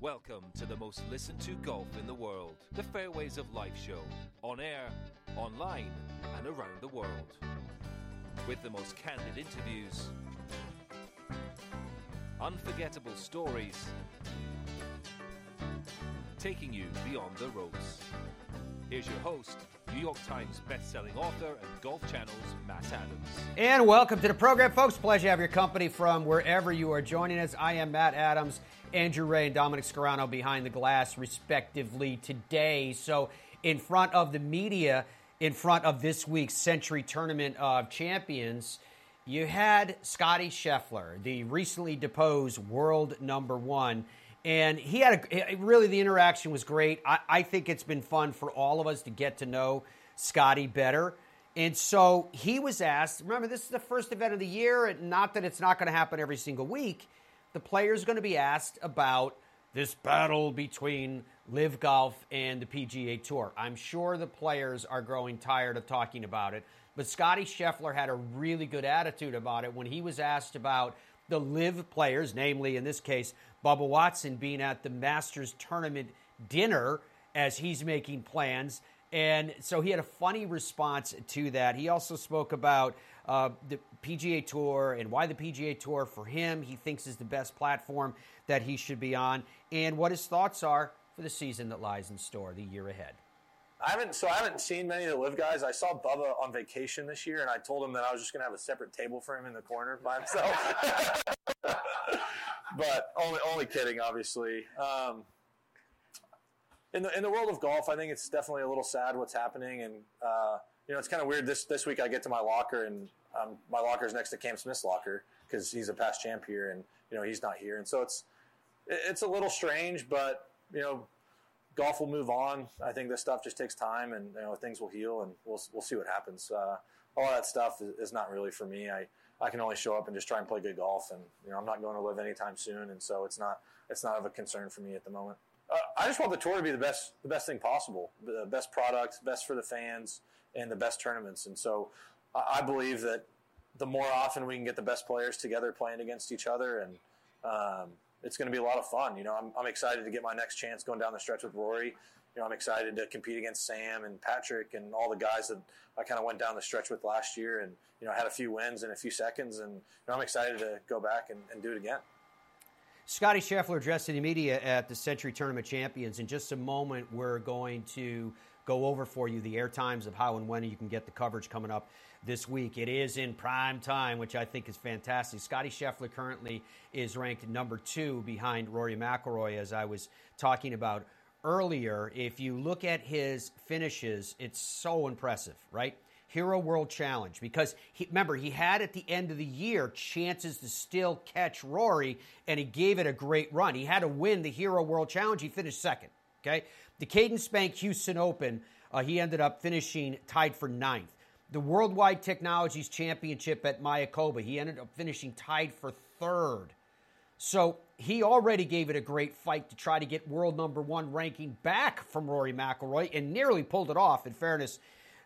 Welcome to the most listened to golf in the world, the Fairways of Life show, on air, online, and around the world. With the most candid interviews, unforgettable stories, taking you beyond the ropes. Here's your host, New York Times best-selling author and Golf Channel's Matt Adams. And welcome to the program, folks. Pleasure to have your company from wherever you are joining us. I am Matt Adams, Andrew Ray, and Dominic Scarano behind the glass, respectively, today. So, in front of the media, in front of this week's Sentry Tournament of Champions, you had Scottie Scheffler, the recently deposed world number one. And he had a really the interaction was great. I, I think it's been fun for all of us to get to know Scottie better. And so he was asked, remember, this is the first event of the year, and not that it's not going to happen every single week. The players going to be asked about this battle between LIV Golf and the PGA Tour. I'm sure the players are growing tired of talking about it, but Scottie Scheffler had a really good attitude about it when he was asked about the LIV players, namely in this case, Bubba Watson being at the Masters tournament dinner as he's making plans. And so he had a funny response to that. He also spoke about uh, the PGA Tour and why the PGA Tour for him he thinks is the best platform that he should be on, and what his thoughts are for the season that lies in store the year ahead. I haven't so I haven't seen many of the LIV guys. I saw Bubba on vacation this year, and I told him that I was just going to have a separate table for him in the corner by himself. but only only kidding, obviously. Um, in the in the world of golf, I think it's definitely a little sad what's happening, and uh, you know it's kind of weird. This this week I get to my locker, and um, my locker is next to Cam Smith's locker because he's a past champ here, and you know he's not here, and so it's it's a little strange, but you know golf will move on. I think this stuff just takes time, and you know things will heal, and we'll we'll see what happens. Uh, all that stuff is, not really for me. I I can only show up and just try and play good golf, and you know I'm not going to LIV anytime soon, and so it's not it's not of a concern for me at the moment. Uh, I just want the tour to be the best the best thing possible, the best product, best for the fans, and the best tournaments. And so I, I believe that the more often we can get the best players together playing against each other, and um, it's going to be a lot of fun. You know, I'm, I'm excited to get my next chance going down the stretch with Rory. You know, I'm excited to compete against Sam and Patrick and all the guys that I kind of went down the stretch with last year, and you know, I had a few wins in a few seconds, and you know, I'm excited to go back and, and do it again. Scottie Scheffler addressing the media at the Sentry Tournament Champions. In just a moment, we're going to go over for you the air times of how and when you can get the coverage coming up this week. It is in prime time, which I think is fantastic. Scottie Scheffler currently is ranked number two behind Rory McIlroy, as I was talking about earlier. If you look at his finishes, it's so impressive, right? Hero World Challenge because he, remember he had at the end of the year chances to still catch Rory and he gave it a great run. He had to win the Hero World Challenge. He finished second. Okay, the Cadence Bank Houston Open, uh, he ended up finishing tied for ninth the Worldwide Technologies Championship at Mayakoba. He ended up finishing tied for third. So he already gave it a great fight to try to get world number one ranking back from Rory McIlroy and nearly pulled it off, in fairness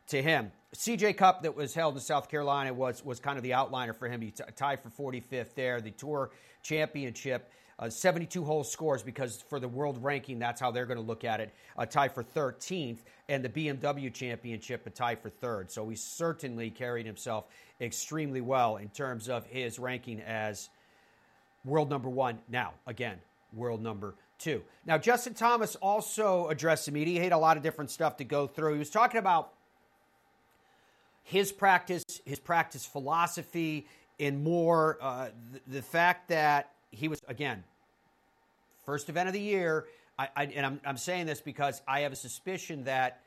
to him. CJ Cup that was held in South Carolina was, was kind of the outliner for him. He t- tied for 45th there. The Tour Championship uh, 72 hole scores because for the world ranking, that's how they're going to look at it. A tie for 13th, and the BMW Championship a tie for third. So he certainly carried himself extremely well in terms of his ranking as world number one. Now, again, world number two. Now, Justin Thomas also addressed the media. He had a lot of different stuff to go through. He was talking about his practice, his practice philosophy, and more uh, the, the fact that he was again first event of the year. I, I, and I'm, I'm saying this because I have a suspicion that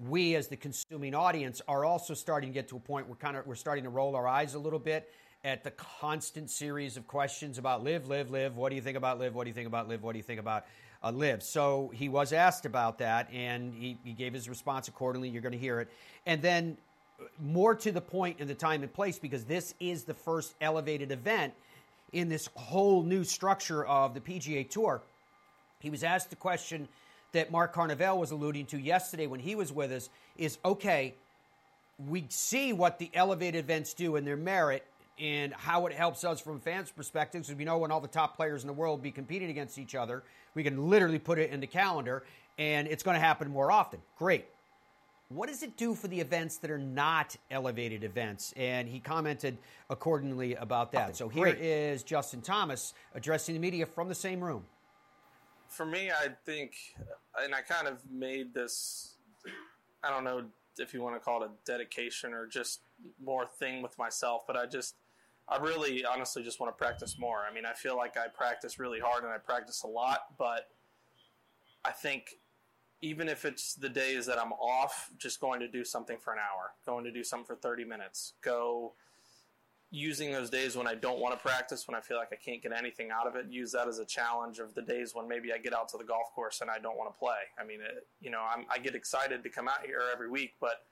we, as the consuming audience, are also starting to get to a point where kind of we're starting to roll our eyes a little bit at the constant series of questions about LIV, LIV, LIV. What do you think about LIV? What do you think about LIV? What do you think about uh, LIV? So he was asked about that, and he, he gave his response accordingly. You're going to hear it, and then uh, more to the point in the time and place because this is the first elevated event in this whole new structure of the PGA Tour. He was asked the question that Mark Carnevale was alluding to yesterday when he was with us is okay, we see what the elevated events do and their merit. and how it helps us from fans' perspectives. Because we know when all the top players in the world be competing against each other, we can literally put it in the calendar, and it's going to happen more often. Great. What does it do for the events that are not elevated events? And he commented accordingly about that. So here Great. is Justin Thomas addressing the media from the same room. for me, I think, and I kind of made this, I don't know if you want to call it a dedication or just more thing with myself, but I just, I really honestly just want to practice more. I mean, I feel like I practice really hard and I practice a lot, but I think even if it's the days that I'm off, just going to do something for an hour, going to do something for 30 minutes, go using those days when I don't want to practice, when I feel like I can't get anything out of it, use that as a challenge of the days when maybe I get out to the golf course and I don't want to play. I mean, it, you know, I'm, I get excited to come out here every week, but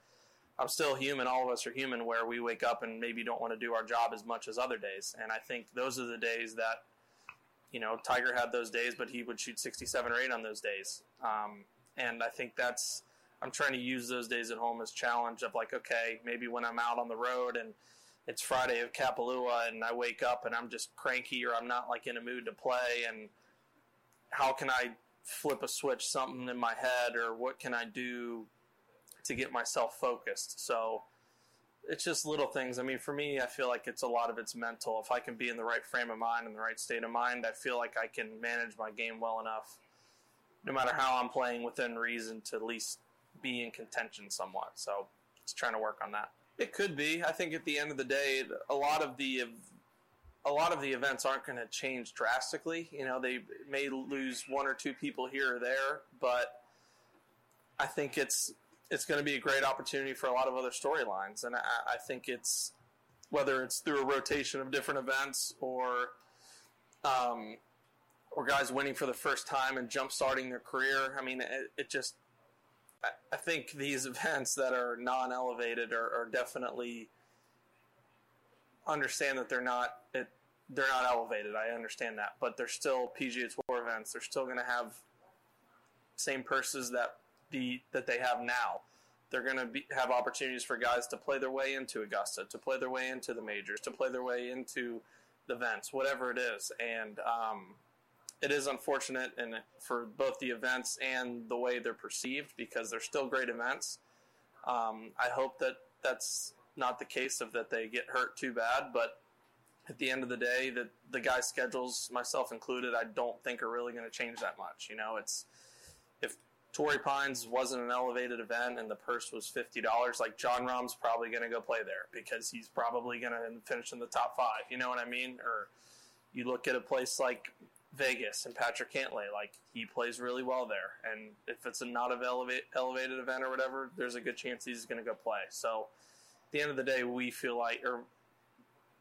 I'm still human. All of us are human where we wake up and maybe don't want to do our job as much as other days. And I think those are the days that, you know, Tiger had those days, but he would shoot 67 or 8 on those days. Um, and I think that's, I'm trying to use those days at home as challenge of like, okay, maybe when I'm out on the road and it's Friday of Kapalua and I wake up and I'm just cranky or I'm not like in a mood to play and how can I flip a switch something in my head or what can I do to get myself focused. So it's just little things. I mean, for me, I feel like it's a lot of it's mental. If I can be in the right frame of mind and the right state of mind, I feel like I can manage my game well enough, no matter how I'm playing within reason, to at least be in contention somewhat. So it's trying to work on that. It could be. I think at the end of the day, a lot of the a lot of the events aren't going to change drastically. You know, they may lose one or two people here or there, but I think it's it's going to be a great opportunity for a lot of other storylines, and I, I think it's whether it's through a rotation of different events or um, or guys winning for the first time and jump starting their career. I mean, it, it just I, I think these events that are non-elevated are, are definitely understand that they're not it, they're not elevated. I understand that, but they're still PGA Tour events. They're still going to have same purses that the that they have now. They're going to have opportunities for guys to play their way into Augusta, to play their way into the majors, to play their way into the events, whatever it is. And um, it is unfortunate and for both the events and the way they're perceived because they're still great events. Um, I hope that that's not the case of that they get hurt too bad, but at the end of the day, that the guys' schedules, myself included, I don't think are really going to change that much. You know, it's if Torrey Pines wasn't an elevated event and the purse was fifty dollars, like Jon Rahm's probably going to go play there because he's probably going to finish in the top five. You know what I mean? Or you look at a place like Vegas and Patrick Cantlay, like he plays really well there. And if it's a not an elevate, elevated event or whatever, there's a good chance he's going to go play. So at the end of the day, we feel like, or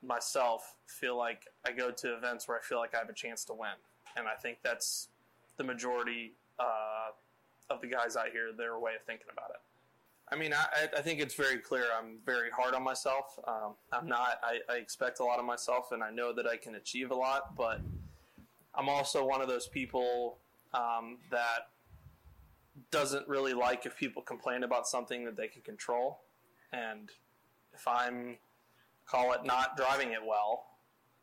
myself feel like I go to events where I feel like I have a chance to win. And I think that's the majority uh, of the guys out here, their way of thinking about it. I mean, I, I think it's very clear. I'm very hard on myself. Um, I'm not. I, I expect a lot of myself, and I know that I can achieve a lot. But I'm also one of those people um, that doesn't really like if people complain about something that they can control. And if I'm call it not driving it well,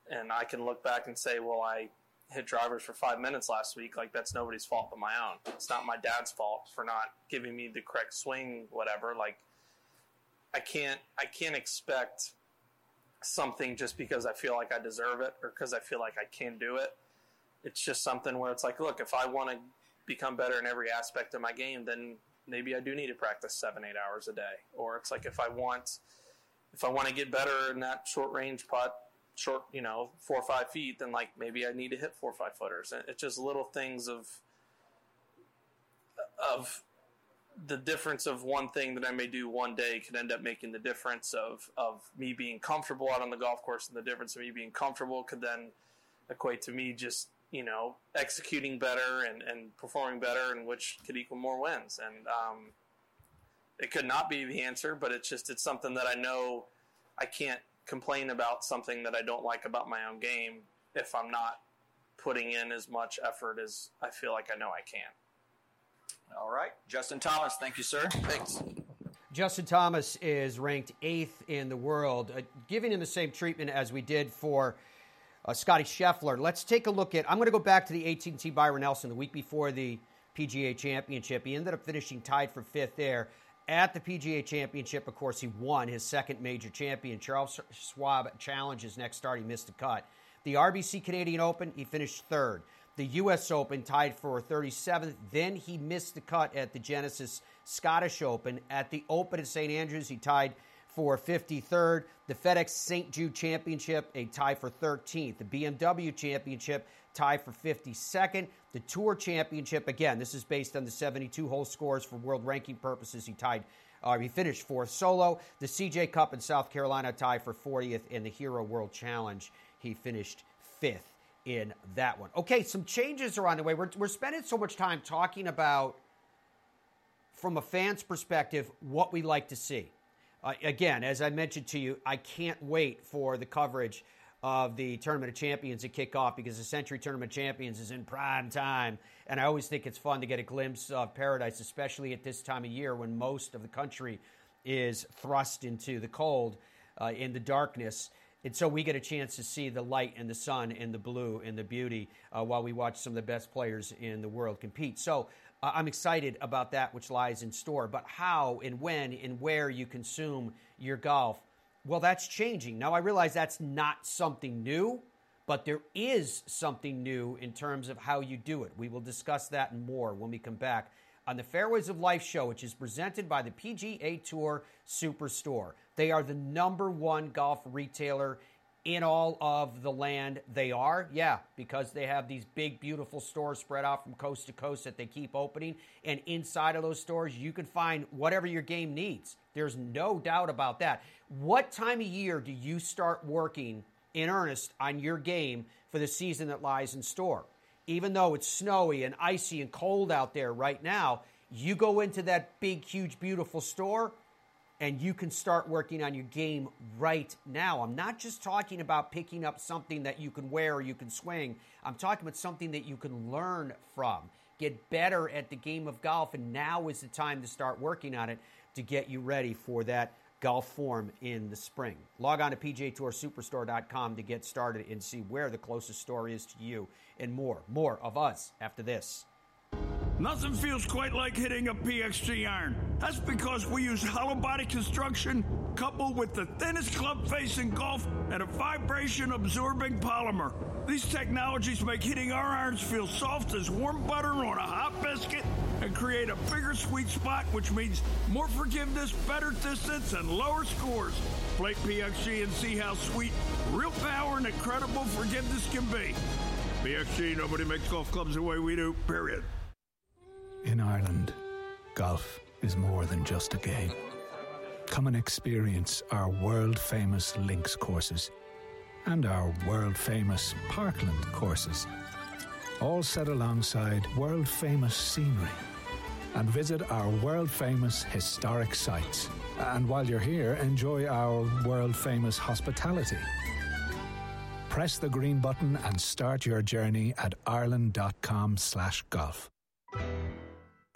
and I can look back and say, well, I hit drivers for five minutes last week. Like that's nobody's fault but my own. It's not my dad's fault for not giving me the correct swing, whatever. Like I can't, I can't expect something just because I feel like I deserve it or because I feel like I can do it. It's just something where it's like, look, if I want to become better in every aspect of my game, then maybe I do need to practice seven, eight hours a day. Or it's like if I want, if I want to get better in that short range putt, short, you know, four or five feet, then like maybe I need to hit four or five footers. It's just little things of of the difference of one thing that I may do one day could end up making the difference of of me being comfortable out on the golf course, and the difference of me being comfortable could then equate to me just you know executing better and, and performing better, and which could equal more wins. And um, it could not be the answer, but it's just it's something that I know I can't complain about something that I don't like about my own game if I'm not putting in as much effort as I feel like I know I can. All right. Justin Thomas, thank you, sir. Thanks. Justin Thomas is ranked eighth in the world, uh, giving him the same treatment as we did for uh, Scottie Scheffler. Let's take a look at. I'm going to go back to the AT&T Byron Nelson the week before the PGA Championship. He ended up finishing tied for fifth there. At the PGA Championship, of course, he won his second major champion. Charles Schwab Challenge, his next start, he missed a cut. The RBC Canadian Open, he finished third. The U.S. Open tied for 37th. Then he missed the cut at the Genesis Scottish Open. At the Open at St. Andrews, he tied for 53rd. The FedEx St. Jude Championship, a tie for 13th. The BMW Championship, tie for 52nd. The Tour Championship, again, this is based on the 72 hole scores for world ranking purposes. He tied. Uh, he finished fourth solo. The CJ Cup in South Carolina tie for 40th, and the Hero World Challenge he finished fifth in that one. Okay, some changes are on the way. We're, we're spending so much time talking about, from a fan's perspective, what we like to see. Uh, again, as I mentioned to you, I can't wait for the coverage of the Tournament of Champions to kick off because the Sentry Tournament Champions is in prime time. And I always think it's fun to get a glimpse of paradise, especially at this time of year when most of the country is thrust into the cold, uh, in the darkness. And so we get a chance to see the light and the sun and the blue and the beauty uh, while we watch some of the best players in the world compete. So uh, I'm excited about that which lies in store. But how and when and where you consume your golf, well, that's changing. Now, I realize that's not something new, but there is something new in terms of how you do it. We will discuss that and more when we come back on the Fairways of Life show, which is presented by the PGA Tour Superstore. They are the number one golf retailer in all of the land. They are, yeah, because they have these big, beautiful stores spread out from coast to coast that they keep opening. And inside of those stores, you can find whatever your game needs. There's no doubt about that. What time of year do you start working in earnest on your game for the season that lies in store? Even though it's snowy and icy and cold out there right now, you go into that big, huge, beautiful store and you can start working on your game right now. I'm not just talking about picking up something that you can wear or you can swing. I'm talking about something that you can learn from, get better at the game of golf, and now is the time to start working on it to get you ready for that golf form in the spring. Log on to pgatoursuperstore.com to get started and see where the closest store is to you and more. More of us after this. Nothing feels quite like hitting a PXG iron. That's because we use hollow body construction coupled with the thinnest club face in golf and a vibration absorbing polymer. These technologies make hitting our irons feel soft as warm butter on a hot biscuit and create a bigger sweet spot, which means more forgiveness, better distance, and lower scores. Play PXG and see how sweet, real power, and incredible forgiveness can be. PXG, nobody makes golf clubs the way we do, period. In Ireland, golf is more than just a game. Come and experience our world famous links courses and our world famous parkland courses, all set alongside world famous scenery. And visit our world famous historic sites. And while you're here, enjoy our world famous hospitality. Press the green button and start your journey at ireland.com slash golf.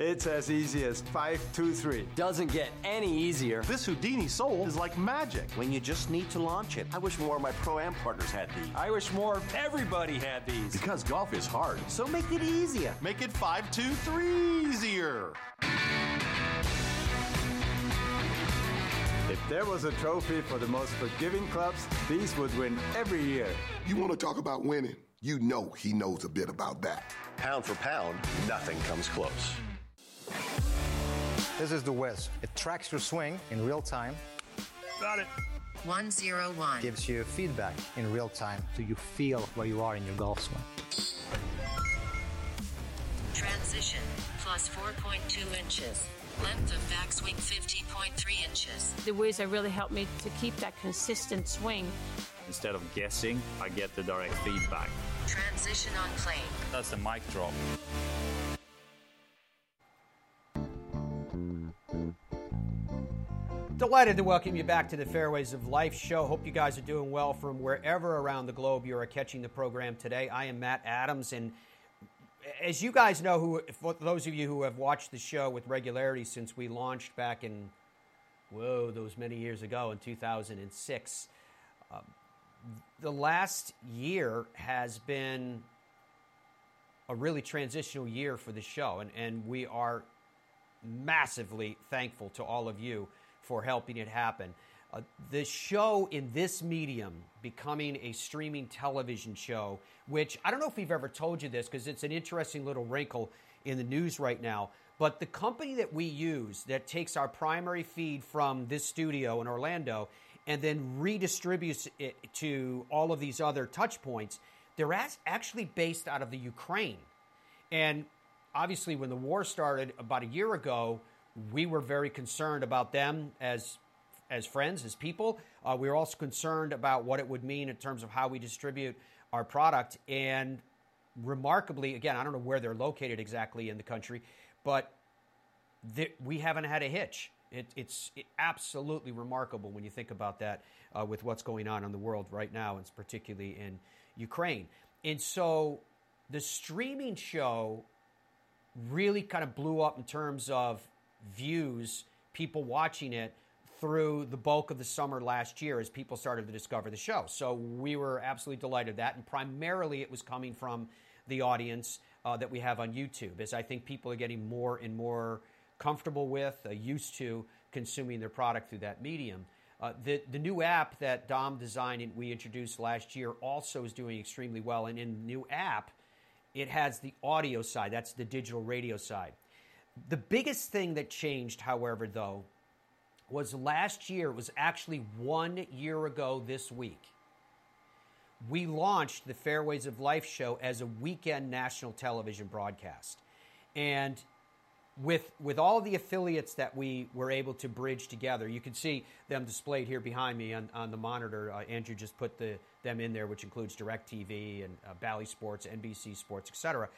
It's as easy as 523. Doesn't get any easier. This Houdini Soul is like magic when you just need to launch it. I wish more of my Pro Am partners had these. I wish more everybody had these. Because golf is hard, so make it easier. Make it 523 easier. If there was a trophy for the most forgiving clubs, these would win every year. You want to talk about winning? You know he knows a bit about that. Pound for pound, nothing comes close. This is the Wiz. It tracks your swing in real time. Got it. 101. Gives you feedback in real time so you feel where you are in your golf swing. Transition plus 4.2 inches. Length of backswing 50.3 inches. The Wiz really helped me to keep that consistent swing. Instead of guessing, I get the direct feedback. Transition on plane. That's the mic drop. Delighted to welcome you back to the Fairways of Life show. Hope you guys are doing well from wherever around the globe you are catching the program today. I am Matt Adams, and as you guys know, who for those of you who have watched the show with regularity since we launched back in whoa those many years ago in 2006, um, the last year has been a really transitional year for the show, and, and we are massively thankful to all of you for helping it happen. Uh, the show in this medium becoming a streaming television show, which I don't know if we've ever told you this because it's an interesting little wrinkle in the news right now. But the company that we use that takes our primary feed from this studio in Orlando and then redistributes it to all of these other touch points, they're actually based out of the Ukraine. And obviously, when the war started about a year ago, we were very concerned about them as as friends, as people. Uh, we were also concerned about what it would mean in terms of how we distribute our product. And remarkably, again, I don't know where they're located exactly in the country, but th- we haven't had a hitch. It, it's absolutely remarkable when you think about that uh, with what's going on in the world right now, and particularly in Ukraine. And so the streaming show really kind of blew up in terms of views, people watching it through the bulk of the summer last year as people started to discover the show. So we were absolutely delighted that, and primarily it was coming from the audience uh, that we have on YouTube, as I think people are getting more and more comfortable with, uh, used to consuming their product through that medium. Uh, the, the new app that Dom designed and we introduced last year also is doing extremely well. And in the new app, it has the audio side, that's the digital radio side. The biggest thing that changed, however, though, was last year, it was actually one year ago this week. We launched the Fairways of Life show as a weekend national television broadcast. And with, with all the affiliates that we were able to bridge together, you can see them displayed here behind me on, on the monitor. Uh, Andrew just put the, them in there, which includes DirecTV and uh, Bally Sports, NBC Sports, etc.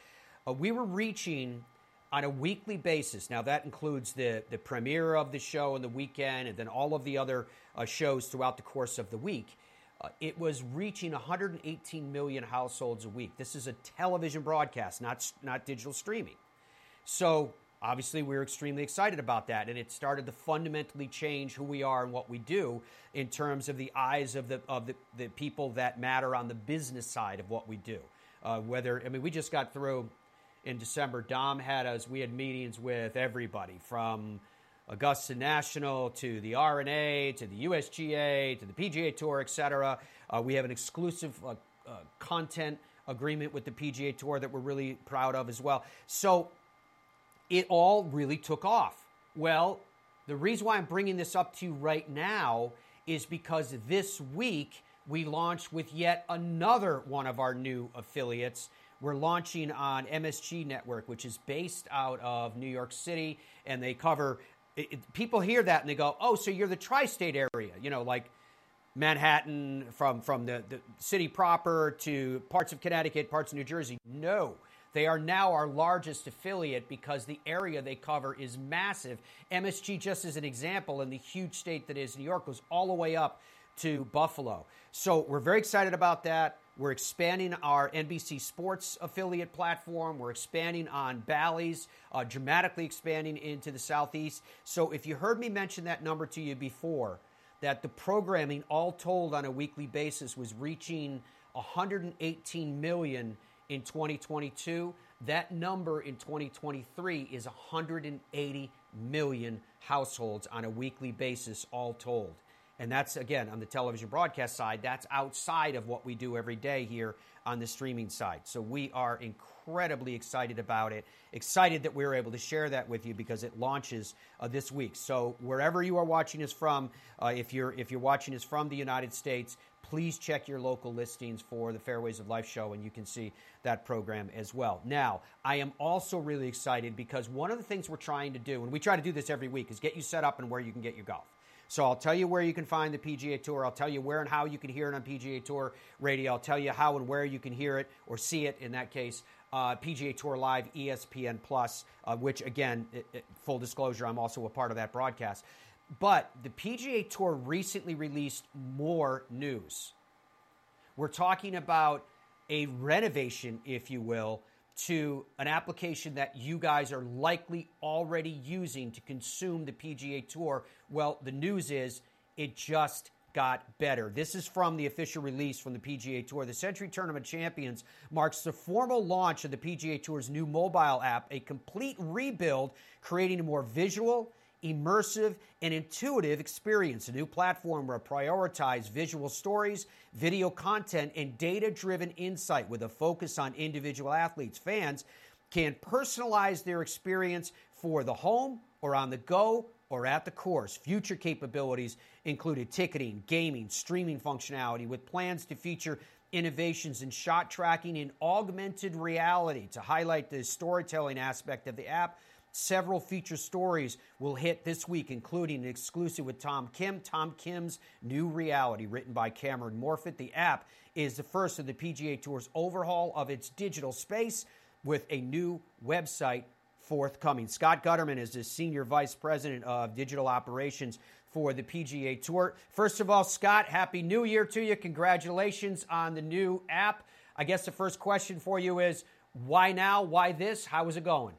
Uh, we were reaching on a weekly basis. Now, that includes the, the premiere of the show on the weekend and then all of the other uh, shows throughout the course of the week. Uh, it was reaching 118 million households a week. This is a television broadcast, not, not digital streaming. So, obviously, we are extremely excited about that. And it started to fundamentally change who we are and what we do in terms of the eyes of the, of the, the people that matter on the business side of what we do. Uh, whether, I mean, we just got through in December, Dom had us, we had meetings with everybody from Augusta National to the R&A to the USGA to the PGA Tour, etc. Uh, we have an exclusive uh, uh, content agreement with the PGA Tour that we're really proud of as well. So it all really took off. Well, the reason why I'm bringing this up to you right now is because this week we launched with yet another one of our new affiliates we're launching on MSG Network, which is based out of New York City, and they cover. It, it, people hear that and they go, "Oh, so you're the tri-state area?" You know, like Manhattan from from the, the city proper to parts of Connecticut, parts of New Jersey. No. They are now our largest affiliate because the area they cover is massive. MSG, just as an example, in the huge state that is New York, goes all the way up to Buffalo. So we're very excited about that. We're expanding our NBC Sports affiliate platform. We're expanding on Bally's, uh, dramatically expanding into the Southeast. So if you heard me mention that number to you before, that the programming all told on a weekly basis was reaching 118 million in 2022, that number in 2023 is 180 million households on a weekly basis all told. And that's, again, on the television broadcast side, that's outside of what we do every day here on the streaming side. So we are incredibly excited about it. Excited that we are able to share that with you because it launches uh, this week. So wherever you are watching us from, uh, if you're if you're watching us from the United States, please check your local listings for the Fairways of Life show, and you can see that program as well. Now, I am also really excited because one of the things we're trying to do, and we try to do this every week, is get you set up and where you can get your golf. So I'll tell you where you can find the PGA Tour. I'll tell you where and how you can hear it on PGA Tour radio. I'll tell you how and where you can hear it or see it. In that case, uh, PGA Tour Live, ESPN Plus, uh, which again, it, it, full disclosure, I'm also a part of that broadcast. But the PGA Tour recently released more news. We're talking about a renovation, if you will, to an application that you guys are likely already using to consume the PGA Tour. Well, the news is it just got better. This is from the official release from the PGA Tour. The Sentry Tournament Champions marks the formal launch of the PGA Tour's new mobile app, a complete rebuild, creating a more visual immersive, and intuitive experience. A new platform will prioritize visual stories, video content, and data driven insight with a focus on individual athletes. Fans can personalize their experience for the home or on the go or at the course. Future capabilities included ticketing, gaming, streaming functionality with plans to feature innovations in shot tracking and augmented reality to highlight the storytelling aspect of the app Several feature stories will hit this week, including an exclusive with Tom Kim, Tom Kim's New Reality, written by Cameron Morfitt. The app is the first of the PGA Tour's overhaul of its digital space with a new website forthcoming. Scott Gutterman is the Senior Vice President of Digital Operations for the PGA Tour. First of all, Scott, Happy New Year to you. Congratulations on the new app. I guess the first question for you is why now? Why this? How is it going?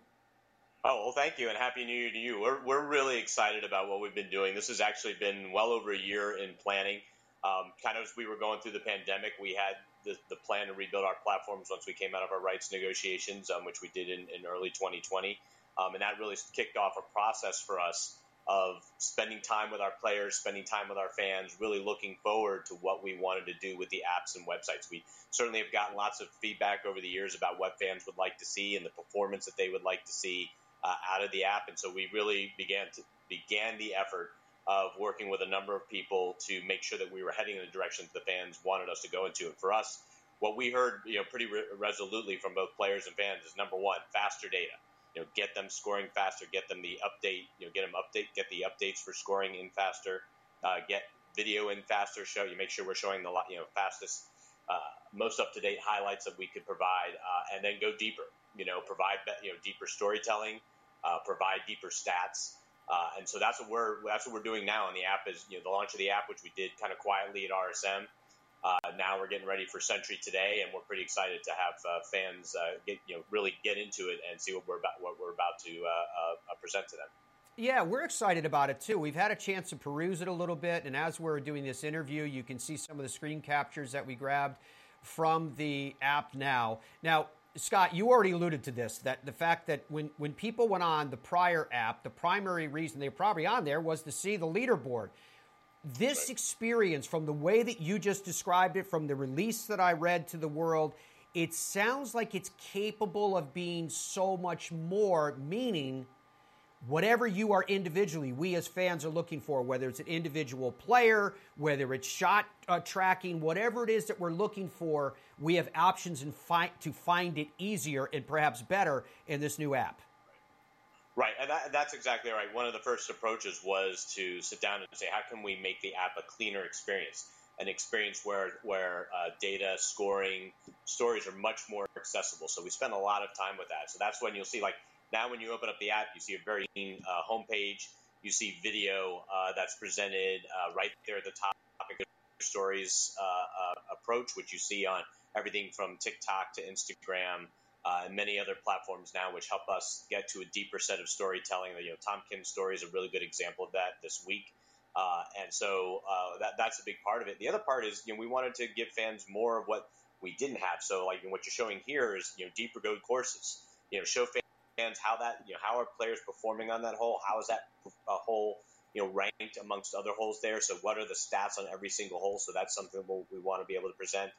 Oh, well, thank you, and Happy New Year to you. We're, we're really excited about what we've been doing. This has actually been well over a year in planning. Um, kind of as we were going through the pandemic, we had the, the plan to rebuild our platforms once we came out of our rights negotiations, um, which we did in, in early 2020. Um, and that really kicked off a process for us of spending time with our players, spending time with our fans, really looking forward to what we wanted to do with the apps and websites. We certainly have gotten lots of feedback over the years about what fans would like to see and the performance that they would like to see uh, out of the app. And so we really began to began the effort of working with a number of people to make sure that we were heading in the direction that the fans wanted us to go into. And for us, what we heard, you know, pretty re- resolutely from both players and fans is number one, faster data. You know, get them scoring faster, get them the update, you know, get them update, get the updates for scoring in faster, uh, get video in faster. Show you make sure we're showing the you know fastest, uh, most up to date highlights that we could provide, uh, and then go deeper. You know, provide you know deeper storytelling, uh, provide deeper stats. Uh, and so that's what we're that's what we're doing now on the app is you know the launch of the app, which we did kind of quietly at RSM. Uh, now we're getting ready for Sentry today, and we're pretty excited to have uh, fans uh, get you know really get into it and see what we're about what we're about to uh, present to them. Yeah, we're excited about it too. We've had a chance to peruse it a little bit, and as we're doing this interview, you can see some of the screen captures that we grabbed from the app now. Now, Scott, you already alluded to this that the fact that when, when people went on the prior app, the primary reason they were probably on there was to see the leaderboard. This experience, from the way that you just described it, from the release that I read to the world, it sounds like it's capable of being so much more, meaning whatever you are individually, we as fans are looking for, whether it's an individual player, whether it's shot uh, tracking, whatever it is that we're looking for, we have options fi- to find it easier and perhaps better in this new app. Right, and that, that's exactly right. One of the first approaches was to sit down and say, how can we make the app a cleaner experience? An experience where where uh, data, scoring, stories are much more accessible. So we spend a lot of time with that. So that's when you'll see like now, when you open up the app, you see a very uh, homepage. You see video uh, that's presented uh, right there at the top. Stories uh, uh, approach, which you see on everything from TikTok to Instagram uh, and many other platforms now, which help us get to a deeper set of storytelling. You know, Tom Kim's story is a really good example of that this week. Uh, and so uh, that, that's a big part of it. The other part is, you know, we wanted to give fans more of what we didn't have. So, like what you're showing here is, you know, deeper go courses. You know, show fans how that you know how are players performing on that hole? How is that a hole you know, ranked amongst other holes there. So what are the stats on every single hole? So that's something we'll, we want to be able to present.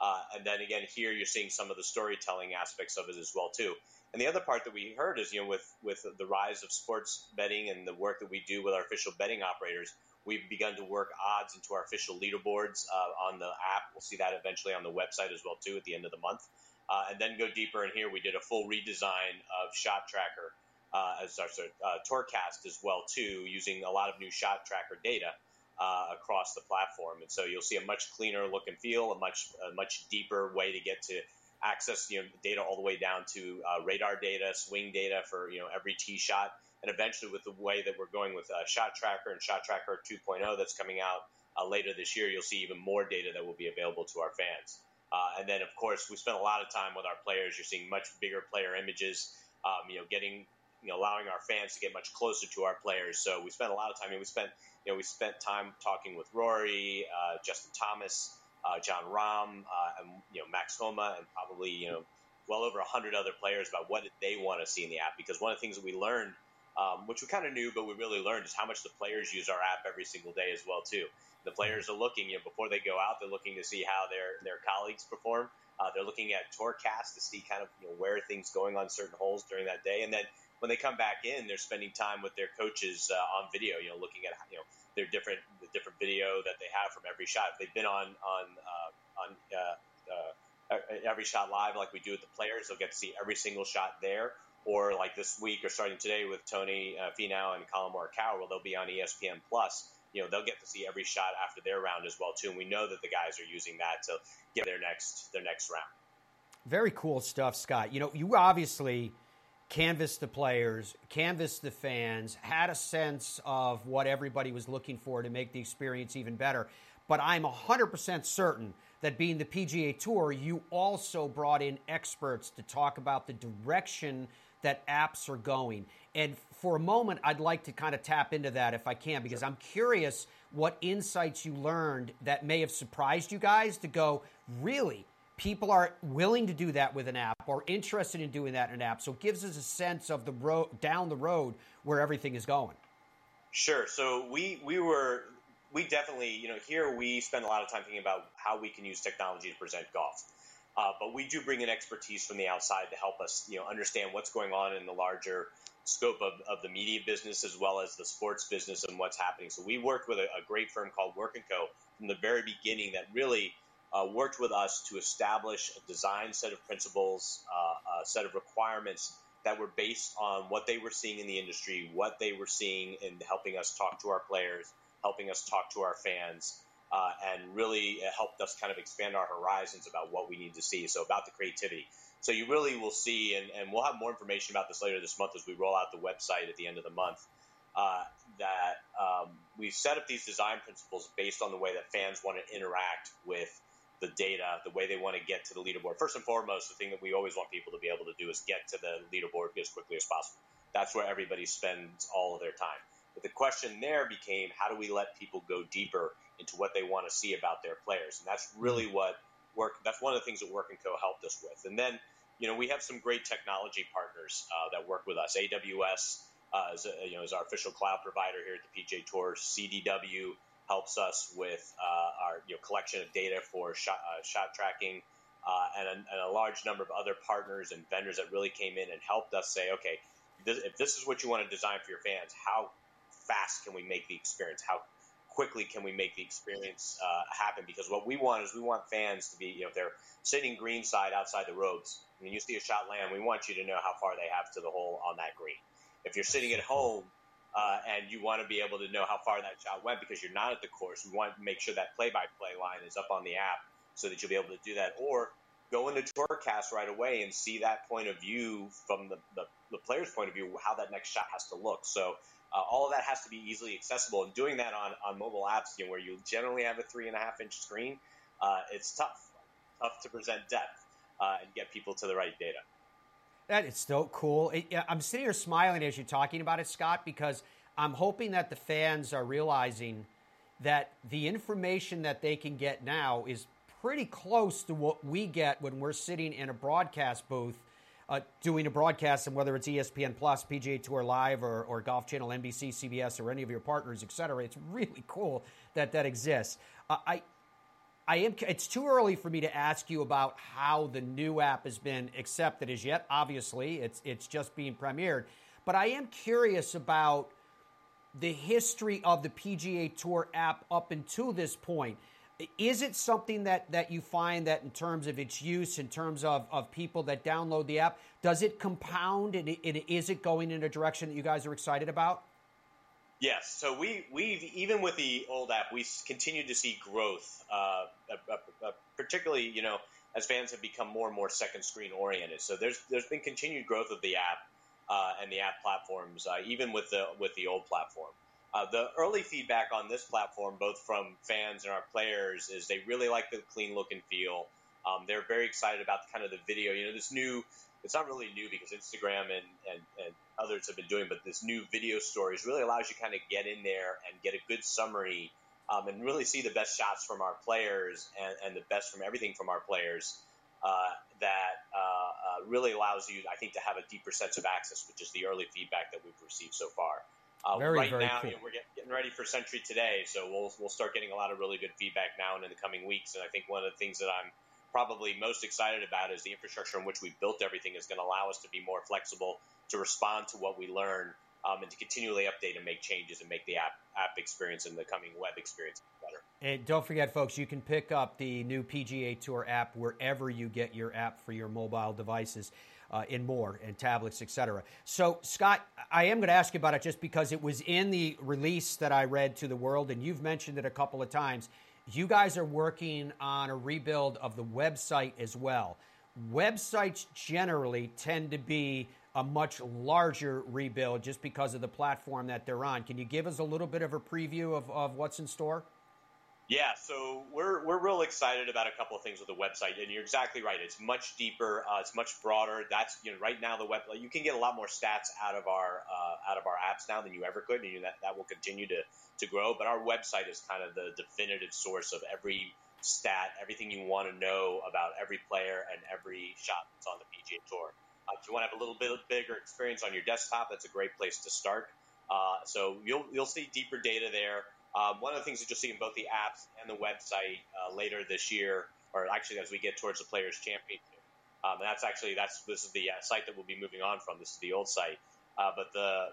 Uh, and then again, here you're seeing some of the storytelling aspects of it as well too. And the other part that we heard is, you know, with with the rise of sports betting and the work that we do with our official betting operators, we've begun to work odds into our official leaderboards uh, on the app. We'll see that eventually on the website as well too at the end of the month. Uh, and then go deeper in here, we did a full redesign of Shot Tracker uh, as our uh, Tourcast as well too, using a lot of new Shot Tracker data uh, across the platform. And so you'll see a much cleaner look and feel, a much a much deeper way to get to access you know data all the way down to uh, radar data, swing data for you know every tee shot, and eventually with the way that we're going with uh, Shot Tracker and Shot Tracker 2.0 that's coming out uh, later this year, you'll see even more data that will be available to our fans. Uh, and then, of course, we spent a lot of time with our players. You're seeing much bigger player images. Um, you know, getting you know, allowing our fans to get much closer to our players. So we spent a lot of time. I mean, we spent, you know, we spent time talking with Rory, uh, Justin Thomas, uh, Jon Rahm, uh, and you know, Max Homa, and probably you know, well over hundred other players about what they want to see in the app. Because one of the things that we learned, um, which we kind of knew, but we really learned, is how much the players use our app every single day as well too. The players are looking, you know, before they go out, they're looking to see how their their colleagues perform. Uh, they're looking at Tourcast to see kind of you know where things going on certain holes during that day, and then when they come back in, they're spending time with their coaches uh, on video. You know, looking at you know their different the different video that they have from every shot. If they've been on on uh, on uh, uh, every shot live like we do with the players, they'll get to see every single shot there. Or like this week or starting today with Tony uh, Finau and Collin Morikawa, they'll be on ESPN Plus. You know, they'll get to see every shot after their round as well too. And we know that the guys are using that to get their next their next round. Very cool stuff, Scott. You know, you obviously canvassed the players, canvassed the fans, had a sense of what everybody was looking for to make the experience even better. But I'm 100% certain that being the PGA Tour, you also brought in experts to talk about the direction that apps are going. And for a moment, I'd like to kind of tap into that if I can, because I'm curious what insights you learned that may have surprised you guys to go, really? People are willing to do that with an app or interested in doing that in an app. So it gives us a sense of the road down the road where everything is going. Sure. So we we were we definitely you know here we spend a lot of time thinking about how we can use technology to present golf. Uh, but we do bring in expertise from the outside to help us, you know, understand what's going on in the larger scope of, of the media business as well as the sports business and what's happening. So we worked with a, a great firm called Work and Co. from the very beginning that really uh, worked with us to establish a design set of principles, uh, a set of requirements that were based on what they were seeing in the industry, what they were seeing in helping us talk to our players, helping us talk to our fans, uh, and really helped us kind of expand our horizons about what we need to see. So about the creativity. So you really will see, and, and we'll have more information about this later this month as we roll out the website at the end of the month. Uh, that um, we've set up these design principles based on the way that fans want to interact with the data, the way they want to get to the leaderboard. First and foremost, the thing that we always want people to be able to do is get to the leaderboard as quickly as possible. That's where everybody spends all of their time. But the question there became how do we let people go deeper into what they want to see about their players? And that's really mm-hmm. what work. That's one of the things that Work and Co helped us with. And then, you know, we have some great technology partners uh, that work with us. AWS uh, is, a, you know, is our official cloud provider here at the PGA Tour. CDW helps us with uh, our you know, collection of data for shot, uh, shot tracking, uh, and, a, and, a, large number of other partners and vendors that really came in and helped us say, okay, this, if this is what you want to design for your fans, how fast can we make the experience? How quickly can we make the experience uh, happen? Because what we want is we want fans to be, you know, if they're sitting greenside outside the ropes, and you see a shot land, we want you to know how far they have to the hole on that green. If you're sitting at home uh, and you want to be able to know how far that shot went because you're not at the course. We want to make sure that play-by-play line is up on the app so that you'll be able to do that. Or go into Tourcast right away and see that point of view from the, the, the player's point of view, how that next shot has to look. So uh, all of that has to be easily accessible. And doing that on, on mobile apps, you know, where you generally have a three and a half inch screen, uh, it's tough, tough to present depth uh, and get people to the right data. That is so cool. It, I'm sitting here smiling as you're talking about it, Scott, because I'm hoping that the fans are realizing that the information that they can get now is pretty close to what we get when we're sitting in a broadcast booth uh, doing a broadcast, and whether it's ESPN Plus, PGA Tour Live, or, or Golf Channel, NBC, CBS, or any of your partners, et cetera. It's really cool that that exists. Uh, I I am. It's too early for me to ask you about how the new app has been accepted as yet. Obviously, it's it's just being premiered, but I am curious about the history of the PGA Tour app up until this point. Is it something that, that you find that in terms of its use, in terms of, of people that download the app, does it compound and, and is it going in a direction that you guys are excited about? Yes. So we we've even with the old app, we continue to see growth, uh, uh, uh, particularly you know as fans have become more and more second screen oriented. So there's there's been continued growth of the app uh, and the app platforms, uh, even with the with the old platform. Uh, the early feedback on this platform, both from fans and our players, is they really like the clean look and feel. Um, they're very excited about kind of the video. You know, this new it's not really new because Instagram and, and, and others have been doing, but this new video stories really allows you kind of get in there and get a good summary um, and really see the best shots from our players and, and the best from everything from our players. Uh, that uh, uh, really allows you, I think, to have a deeper sense of access, which is the early feedback that we've received so far. Uh, very, right very now, cool. you know, we're get, getting ready for Sentry today, so we'll we'll start getting a lot of really good feedback now and in the coming weeks. And I think one of the things that I'm probably most excited about is the infrastructure in which we built everything is going to allow us to be more flexible to respond to what we learn um, and to continually update and make changes and make the app app experience and the coming web experience better. And don't forget, folks, you can pick up the new PGA Tour app wherever you get your app for your mobile devices. Uh, and more, and tablets, etc. So, Scott, I am going to ask you about it just because it was in the release that I read to the world, and you've mentioned it a couple of times. You guys are working on a rebuild of the website as well. Websites generally tend to be a much larger rebuild just because of the platform that they're on. Can you give us a little bit of a preview of, of what's in store? Yeah, so we're we're real excited about a couple of things with the website, and you're exactly right. It's much deeper, uh, it's much broader. That's you know right now the web you can get a lot more stats out of our uh, out of our apps now than you ever could, and you, that that will continue to to grow. But our website is kind of the definitive source of every stat, everything you want to know about every player and every shot that's on the PGA Tour. Uh, if you want to have a little bit bigger experience on your desktop, that's a great place to start. Uh, so you'll you'll see deeper data there. Um, one of the things that you'll see in both the apps and the website uh, later this year, or actually as we get towards the Players Championship, um, and that's actually that's this is the uh, site that we'll be moving on from. This is the old site, uh, but the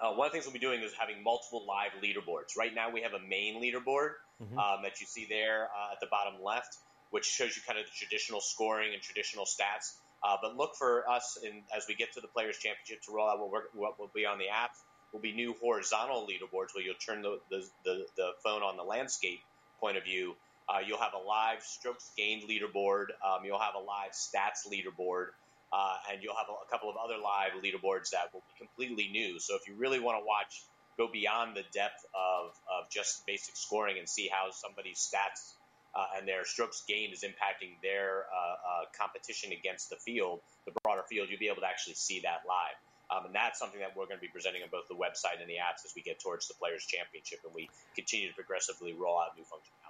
uh, one of the things we'll be doing is having multiple live leaderboards. Right now, we have a main leaderboard Mm-hmm. um, that you see there uh, at the bottom left, which shows you kind of the traditional scoring and traditional stats. Uh, but look for us in, as we get to the Players Championship to roll out what, what will be on the app. Will be new horizontal leaderboards where you'll turn the, the, the, the phone on the landscape point of view. Uh, you'll have a live strokes gained leaderboard. Um, you'll have a live stats leaderboard. Uh, and you'll have a, a couple of other live leaderboards that will be completely new. So if you really want to watch go beyond the depth of, of just basic scoring and see how somebody's stats uh, and their strokes gained is impacting their uh, uh, competition against the field, the broader field, you'll be able to actually see that live. Um, and that's something that we're going to be presenting on both the website and the apps as we get towards the Players' Championship and we continue to progressively roll out new functionality.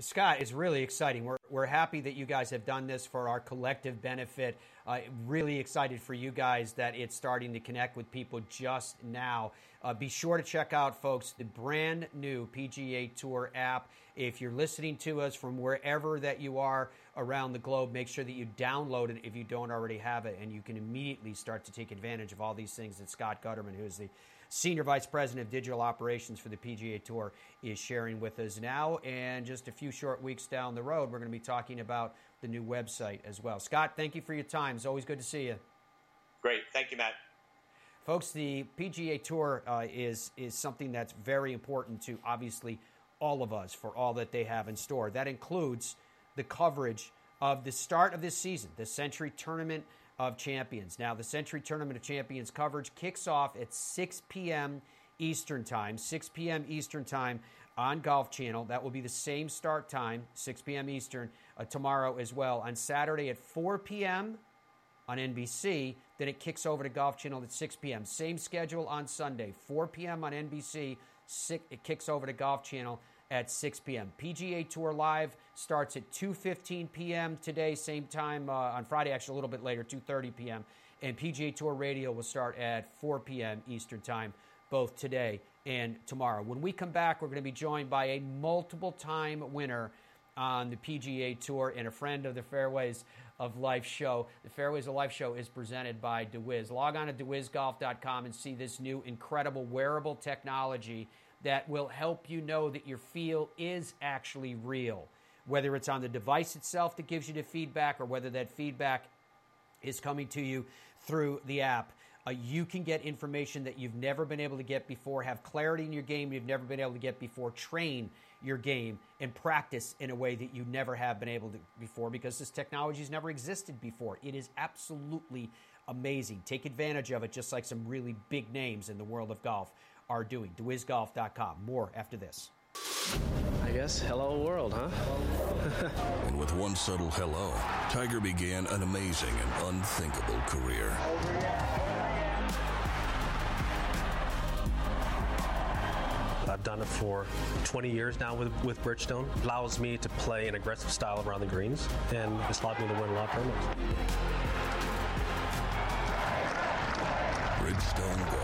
Scott, it's really exciting. We're, we're happy that you guys have done this for our collective benefit. Uh, really excited for you guys that it's starting to connect with people just now. Uh, be sure to check out, folks, the brand new PGA Tour app. If you're listening to us from wherever that you are around the globe, make sure that you download it if you don't already have it, and you can immediately start to take advantage of all these things that Scott Gutterman, who is the Senior Vice President of Digital Operations for the PGA Tour, is sharing with us now. And just a few short weeks down the road, we're going to be talking about the new website as well. Scott, thank you for your time. It's always good to see you. Great. Thank you, Matt. Folks, the PGA Tour uh, is, is something that's very important to obviously all of us for all that they have in store. That includes the coverage of the start of this season, the Sentry Tournament of Champions. Now, the Sentry Tournament of Champions coverage kicks off at 6 p.m. Eastern Time, 6 p.m. Eastern Time on Golf Channel. That will be the same start time, 6 p.m. Eastern, uh, tomorrow as well. On Saturday at 4 p.m. on NBC, then it kicks over to Golf Channel at 6 p.m. Same schedule on Sunday, 4 p.m. on NBC. Six, it kicks over to Golf Channel at 6 p.m. PGA Tour Live starts at 2:15 p.m. today, same time uh, on Friday, actually a little bit later, 2:30 p.m. And PGA Tour Radio will start at 4 p.m. Eastern Time, both today and tomorrow. When we come back, we're going to be joined by a multiple-time winner on the PGA Tour and a friend of the Fairways of Life show. The Fairways of Life show is presented by DeWiz. Log on to DeWizGolf.com and see this new incredible wearable technology that will help you know that your feel is actually real. Whether it's on the device itself that gives you the feedback or whether that feedback is coming to you through the app. Uh, you can get information that you've never been able to get before, have clarity in your game you've never been able to get before, train your game, and practice in a way that you never have been able to before because this technology has never existed before. It is absolutely amazing. Take advantage of it, just like some really big names in the world of golf are doing. DeWizGolf.com. More after this. I guess hello world, huh? and with one subtle hello, Tiger began an amazing and unthinkable career. I've done it for 20 years now with, with Bridgestone. It allows me to play an aggressive style around the greens, and it's allowed me to win a lot of tournaments. Bridgestone Golf,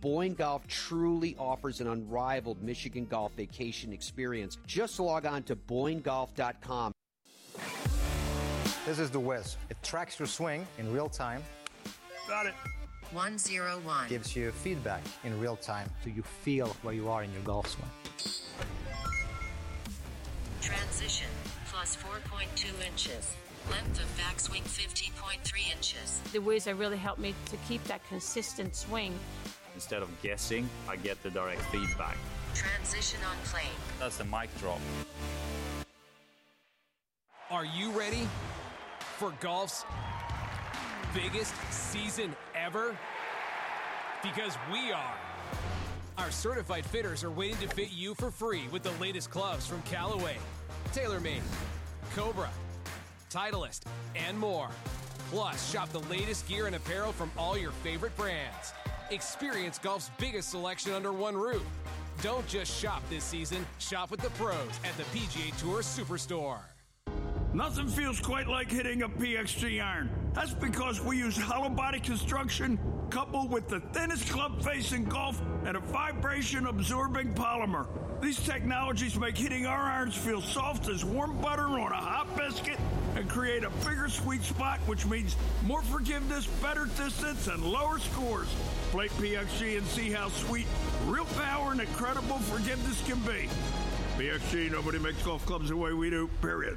Boyne Golf truly offers an unrivaled Michigan golf vacation experience. Just log on to BoyneGolf.com. This is the Wiz. It tracks your swing in real time. Got it. 101. Gives you feedback in real time so you feel where you are in your golf swing. Transition plus 4.2 inches. Length of backswing 50.3 inches. The WIZ that really helped me to keep that consistent swing. Instead of guessing, I get the direct feedback. Transition on plane. That's the mic drop. Are you ready for golf's biggest season ever? Because we are. Our certified fitters are waiting to fit you for free with the latest clubs from Callaway, TaylorMade, Cobra, Titleist, and more. Plus, shop the latest gear and apparel from all your favorite brands. Experience golf's biggest selection under one roof. Don't just shop this season, shop with the pros at the PGA Tour Superstore. Nothing feels quite like hitting a PXG iron. That's because we use hollow body construction coupled with the thinnest club face in golf and a vibration absorbing polymer. These technologies make hitting our irons feel soft as warm butter on a hot biscuit and create a bigger sweet spot, which means more forgiveness, better distance, and lower scores. Play PXG and see how sweet, real power, and incredible forgiveness can be. PXG, nobody makes golf clubs the way we do, period.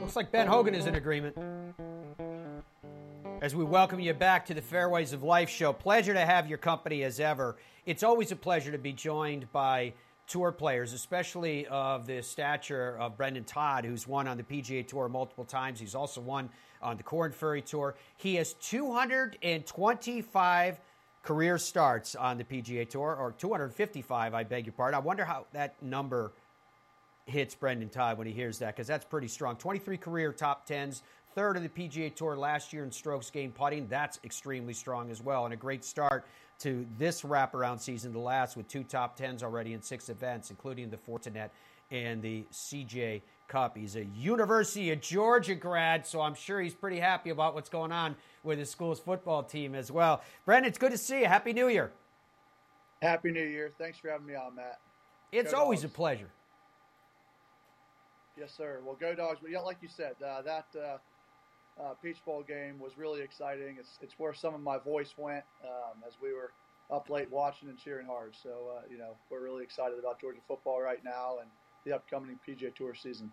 Looks like Ben Hogan is in agreement. As we welcome you back to the Fairways of Life show, pleasure to have your company as ever. It's always a pleasure to be joined by tour players, especially of the stature of Brendon Todd, who's won on the PGA Tour multiple times. He's also won on the Corn Ferry Tour. He has 225 career starts on the PGA Tour, or 255, I beg your pardon. I wonder how that number hits Brendon Todd when he hears that, because that's pretty strong. 23 career top tens, third of the PGA Tour last year in strokes gained putting. That's extremely strong as well, and a great start to this wraparound season, the last with two top tens already in six events, including the Fortinet and the CJ Cup. He's a University of Georgia grad, so I'm sure he's pretty happy about what's going on with his school's football team as well. Brendon, it's good to see you. Happy New Year. Happy New Year. Thanks for having me on, Matt. It's Go always Dogs. a pleasure. Yes, sir. Well, go dogs. But yeah, like you said, uh, that uh, uh, Peach Bowl game was really exciting. It's it's where some of my voice went um, as we were up late watching and cheering hard. So uh, you know, we're really excited about Georgia football right now and the upcoming PJ Tour season.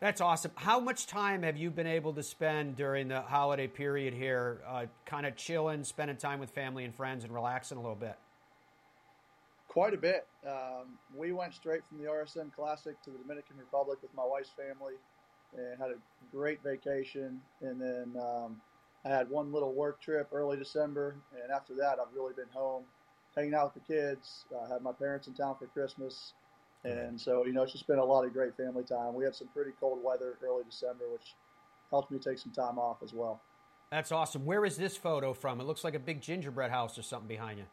That's awesome. How much time have you been able to spend during the holiday period here, uh, kind of chilling, spending time with family and friends, and relaxing a little bit? Quite a bit. Um, we went straight from the RSM Classic to the Dominican Republic with my wife's family and had a great vacation. And then um, I had one little work trip early December. And after that, I've really been home hanging out with the kids. I had my parents in town for Christmas. And so, you know, it's just been a lot of great family time. We had some pretty cold weather early December, which helped me take some time off as well. That's awesome. Where is this photo from? It looks like a big gingerbread house or something behind you.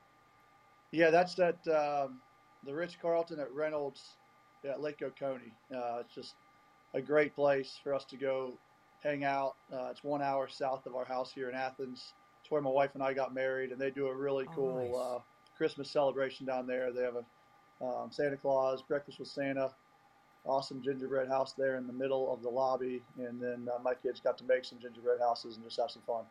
Yeah, that's that um, the Ritz-Carlton at Reynolds at Lake Oconee. Uh, it's just a great place for us to go hang out. Uh, it's one hour south of our house here in Athens. It's where my wife and I got married, and they do a really Oh, cool nice. uh, Christmas celebration down there. They have a um, Santa Claus, breakfast with Santa, awesome gingerbread house there in the middle of the lobby, and then uh, my kids got to make some gingerbread houses and just have some fun.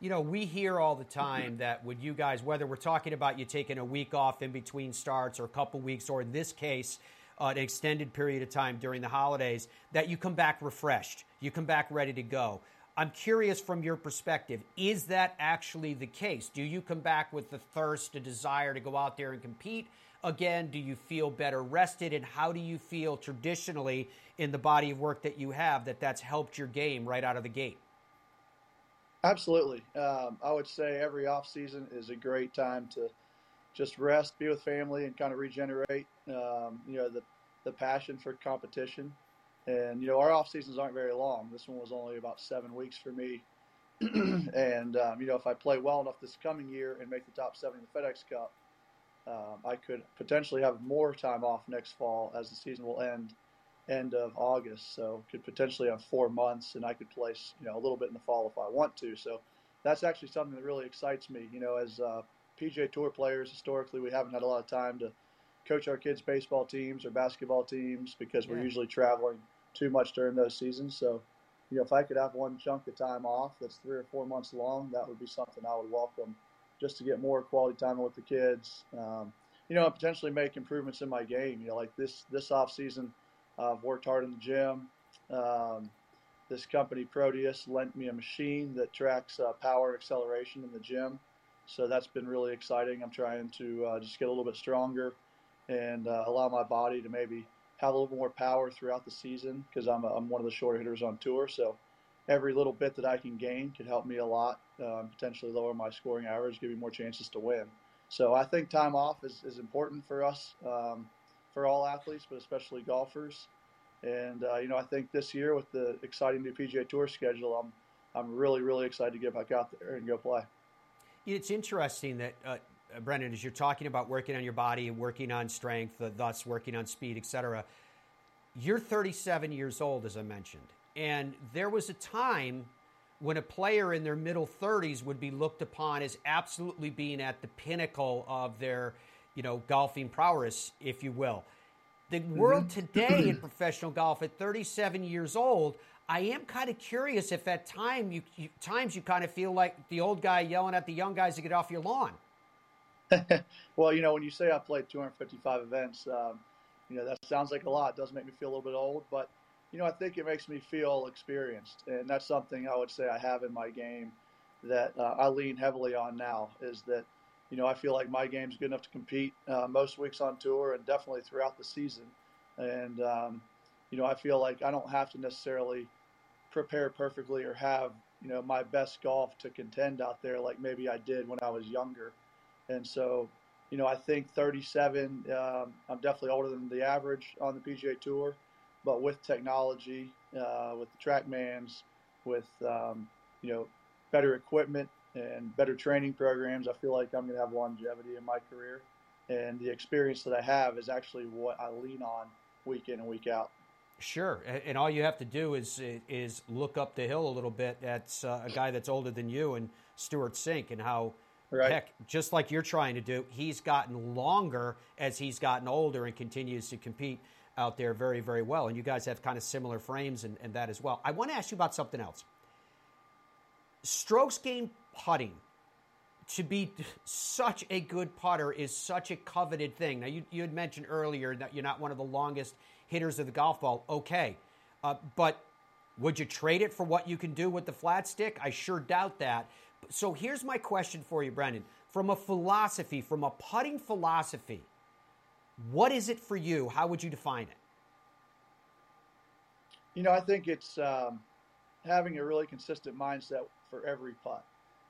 You know, we hear all the time that when you guys, whether we're talking about you taking a week off in between starts or a couple weeks, or in this case, uh, an extended period of time during the holidays, that you come back refreshed. You come back ready to go. I'm curious from your perspective, is that actually the case? Do you come back with the thirst, a desire to go out there and compete again? Do you feel better rested? And how do you feel traditionally in the body of work that you have that that's helped your game right out of the gate? Absolutely. Um, I would say every off season is a great time to just rest, be with family, and kind of regenerate. Um, you know, the the passion for competition, and you know, our off seasons aren't very long. This one was only about seven weeks for me. and um, you know, if I play well enough this coming year and make the top seven in the FedEx Cup, um, I could potentially have more time off next fall as the season will end end of August. So could potentially have four months, and I could place you know a little bit in the fall if I want to. So that's actually something that really excites me. You know, as uh, PGA Tour players, historically we haven't had a lot of time to coach our kids' baseball teams or basketball teams because we're usually traveling too much during those seasons. So. You know, if I could have one chunk of time off that's three or four months long, that would be something I would welcome, just to get more quality time with the kids. Um, you know, and potentially make improvements in my game. You know, like this this off season, I've worked hard in the gym. Um, this company Proteus lent me a machine that tracks uh, power and acceleration in the gym, so that's been really exciting. I'm trying to uh, just get a little bit stronger and uh, allow my body to maybe have a little more power throughout the season because I'm, a, I'm one of the shorter hitters on tour. So every little bit that I can gain could help me a lot, um, potentially lower my scoring average, give me more chances to win. So I think time off is, is important for us, um, for all athletes, but especially golfers. And uh, you know, I think this year with the exciting new PGA Tour schedule, I'm I'm really really excited to get back out there and go play. It's interesting that, uh, Brendon, as you're talking about working on your body and working on strength, thus working on speed, etc. You're 37 years old, as I mentioned, and there was a time when a player in their middle 30s would be looked upon as absolutely being at the pinnacle of their, you know, golfing prowess, if you will. The world today in professional golf at 37 years old, I am kind of curious if at time you, you times you kind of feel like the old guy yelling at the young guys to get off your lawn. Well, you know, when you say I played 255 events, um, you know, that sounds like a lot. It does make me feel a little bit old, but, you know, I think it makes me feel experienced. And that's something I would say I have in my game that uh, I lean heavily on now is that, you know, I feel like my game's good enough to compete uh, most weeks on tour and definitely throughout the season. And, um, you know, I feel like I don't have to necessarily prepare perfectly or have, you know, my best golf to contend out there like maybe I did when I was younger. And so, you know, I think 37, um, I'm definitely older than the average on the PGA Tour, but with technology, uh, with the TrackMans, with, um, you know, better equipment and better training programs, I feel like I'm going to have longevity in my career. And the experience that I have is actually what I lean on week in and week out. Sure, and all you have to do is is look up the hill a little bit. That's uh, a guy that's older than you and Stewart Cink, and how Right. Heck, just like you're trying to do, he's gotten longer as he's gotten older and continues to compete out there very, very well. And you guys have kind of similar frames and, and that as well. I want to ask you about something else. Strokes gained putting to be such a good putter is such a coveted thing. Now, you, you had mentioned earlier that you're not one of the longest hitters of the golf ball. Okay. Uh, but would you trade it for what you can do with the flat stick? I sure doubt that. So here's my question for you, Brendon. From a philosophy, from a putting philosophy, what is it for you? How would you define it? You know, I think it's um, having a really consistent mindset for every putt.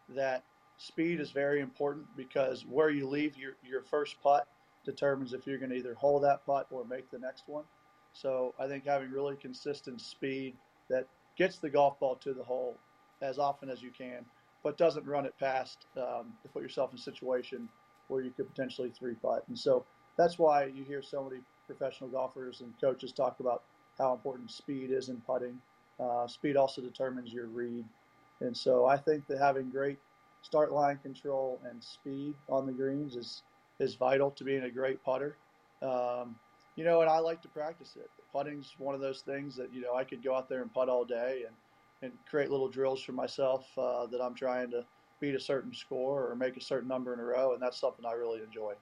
That speed is very important because where you leave your, your first putt determines if you're going to either hold that putt or make the next one. So I think having really consistent speed that gets the golf ball to the hole as often as you can, but doesn't run it past um, to put yourself in a situation where you could potentially three putt. And so that's why you hear so many professional golfers and coaches talk about how important speed is in putting. Uh, speed also determines your read. And so I think that having great start line control and speed on the greens is is vital to being a great putter. Um, you know, and I like to practice it. Putting's one of those things that you know I could go out there and putt all day and and create little drills for myself uh, that I'm trying to beat a certain score or make a certain number in a row, and that's something I really enjoy.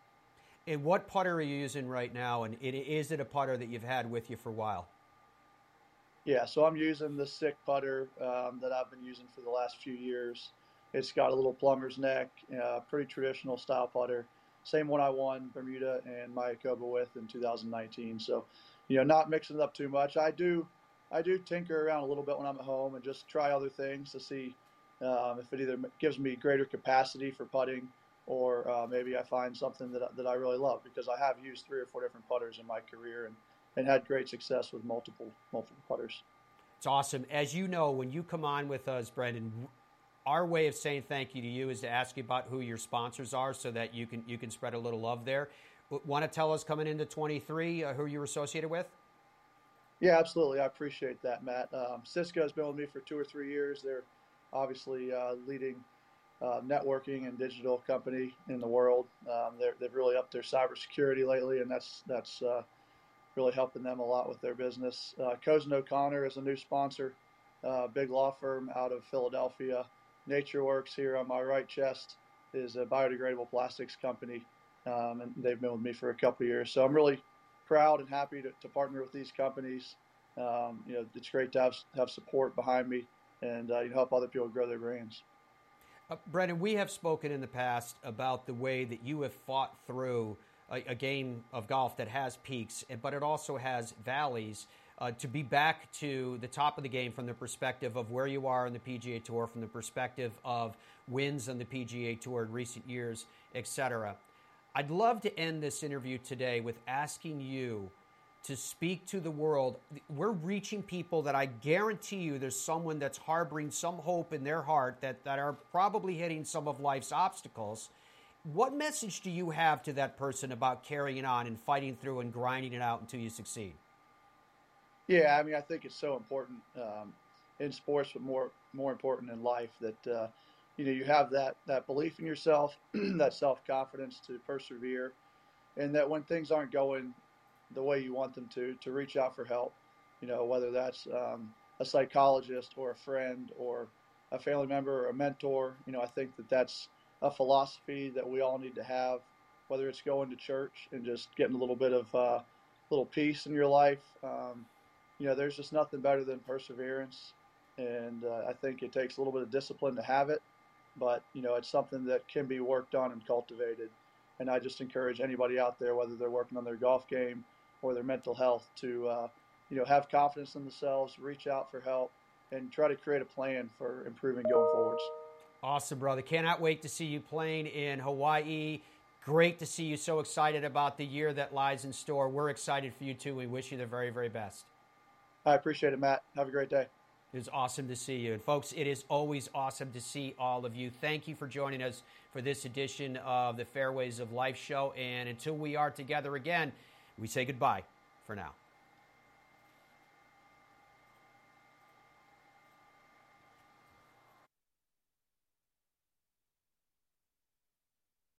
And what putter are you using right now? And it, is it a putter that you've had with you for a while? Yeah, so I'm using the SIK putter um, that I've been using for the last few years. It's got a little plumber's neck, uh, pretty traditional style putter. Same one I won Bermuda and Mayakoba with in 2019. So, you know, not mixing it up too much. I do, I do tinker around a little bit when I'm at home and just try other things to see um, if it either gives me greater capacity for putting or uh, maybe I find something that, that I really love because I have used three or four different putters in my career and, and had great success with multiple multiple putters. It's awesome. As you know, when you come on with us, Brendon, our way of saying thank you to you is to ask you about who your sponsors are so that you can you can spread a little love there. Want to tell us coming into 23 uh, who you're associated with? Yeah, absolutely. I appreciate that, Matt. Um, Cisco has been with me for two or three years. They're obviously uh, leading uh, networking and digital company in the world. Um, they've really upped their cybersecurity lately, and that's that's uh, really helping them a lot with their business. Uh, Cozen O'Connor is a new sponsor, uh, big law firm out of Philadelphia. NatureWorks here on my right chest is a biodegradable plastics company, um, and they've been with me for a couple years. So I'm really proud and happy to, to partner with these companies. Um, you know, it's great to have have support behind me and uh, help other people grow their brands. Uh, Brendon, we have spoken in the past about the way that you have fought through a, a game of golf that has peaks, but it also has valleys uh, to be back to the top of the game from the perspective of where you are in the PGA Tour, from the perspective of wins on the PGA Tour in recent years, etc. I'd love to end this interview today with asking you to speak to the world. We're reaching people that I guarantee you there's someone that's harboring some hope in their heart that, that are probably hitting some of life's obstacles. What message do you have to that person about carrying on and fighting through and grinding it out until you succeed? Yeah, I mean, I think it's so important um, in sports, but more more important in life that uh, you know you have that that belief in yourself, that self confidence to persevere, and that when things aren't going the way you want them to, to reach out for help. You know, whether that's um, a psychologist or a friend or a family member or a mentor. You know, I think that that's a philosophy that we all need to have. Whether it's going to church and just getting a little bit of uh, little peace in your life. Um, you know, there's just nothing better than perseverance. And uh, I think it takes a little bit of discipline to have it, but you know, it's something that can be worked on and cultivated. And I just encourage anybody out there, whether they're working on their golf game or their mental health, to uh, you know have confidence in themselves, reach out for help, and try to create a plan for improving going forwards. Awesome, brother! Cannot wait to see you playing in Hawaii. Great to see you so excited about the year that lies in store. We're excited for you too. We wish you the very, very best. I appreciate it, Matt. Have a great day. It is awesome to see you. And folks, it is always awesome to see all of you. Thank you for joining us for this edition of the Fairways of Life show. And until we are together again, we say goodbye for now.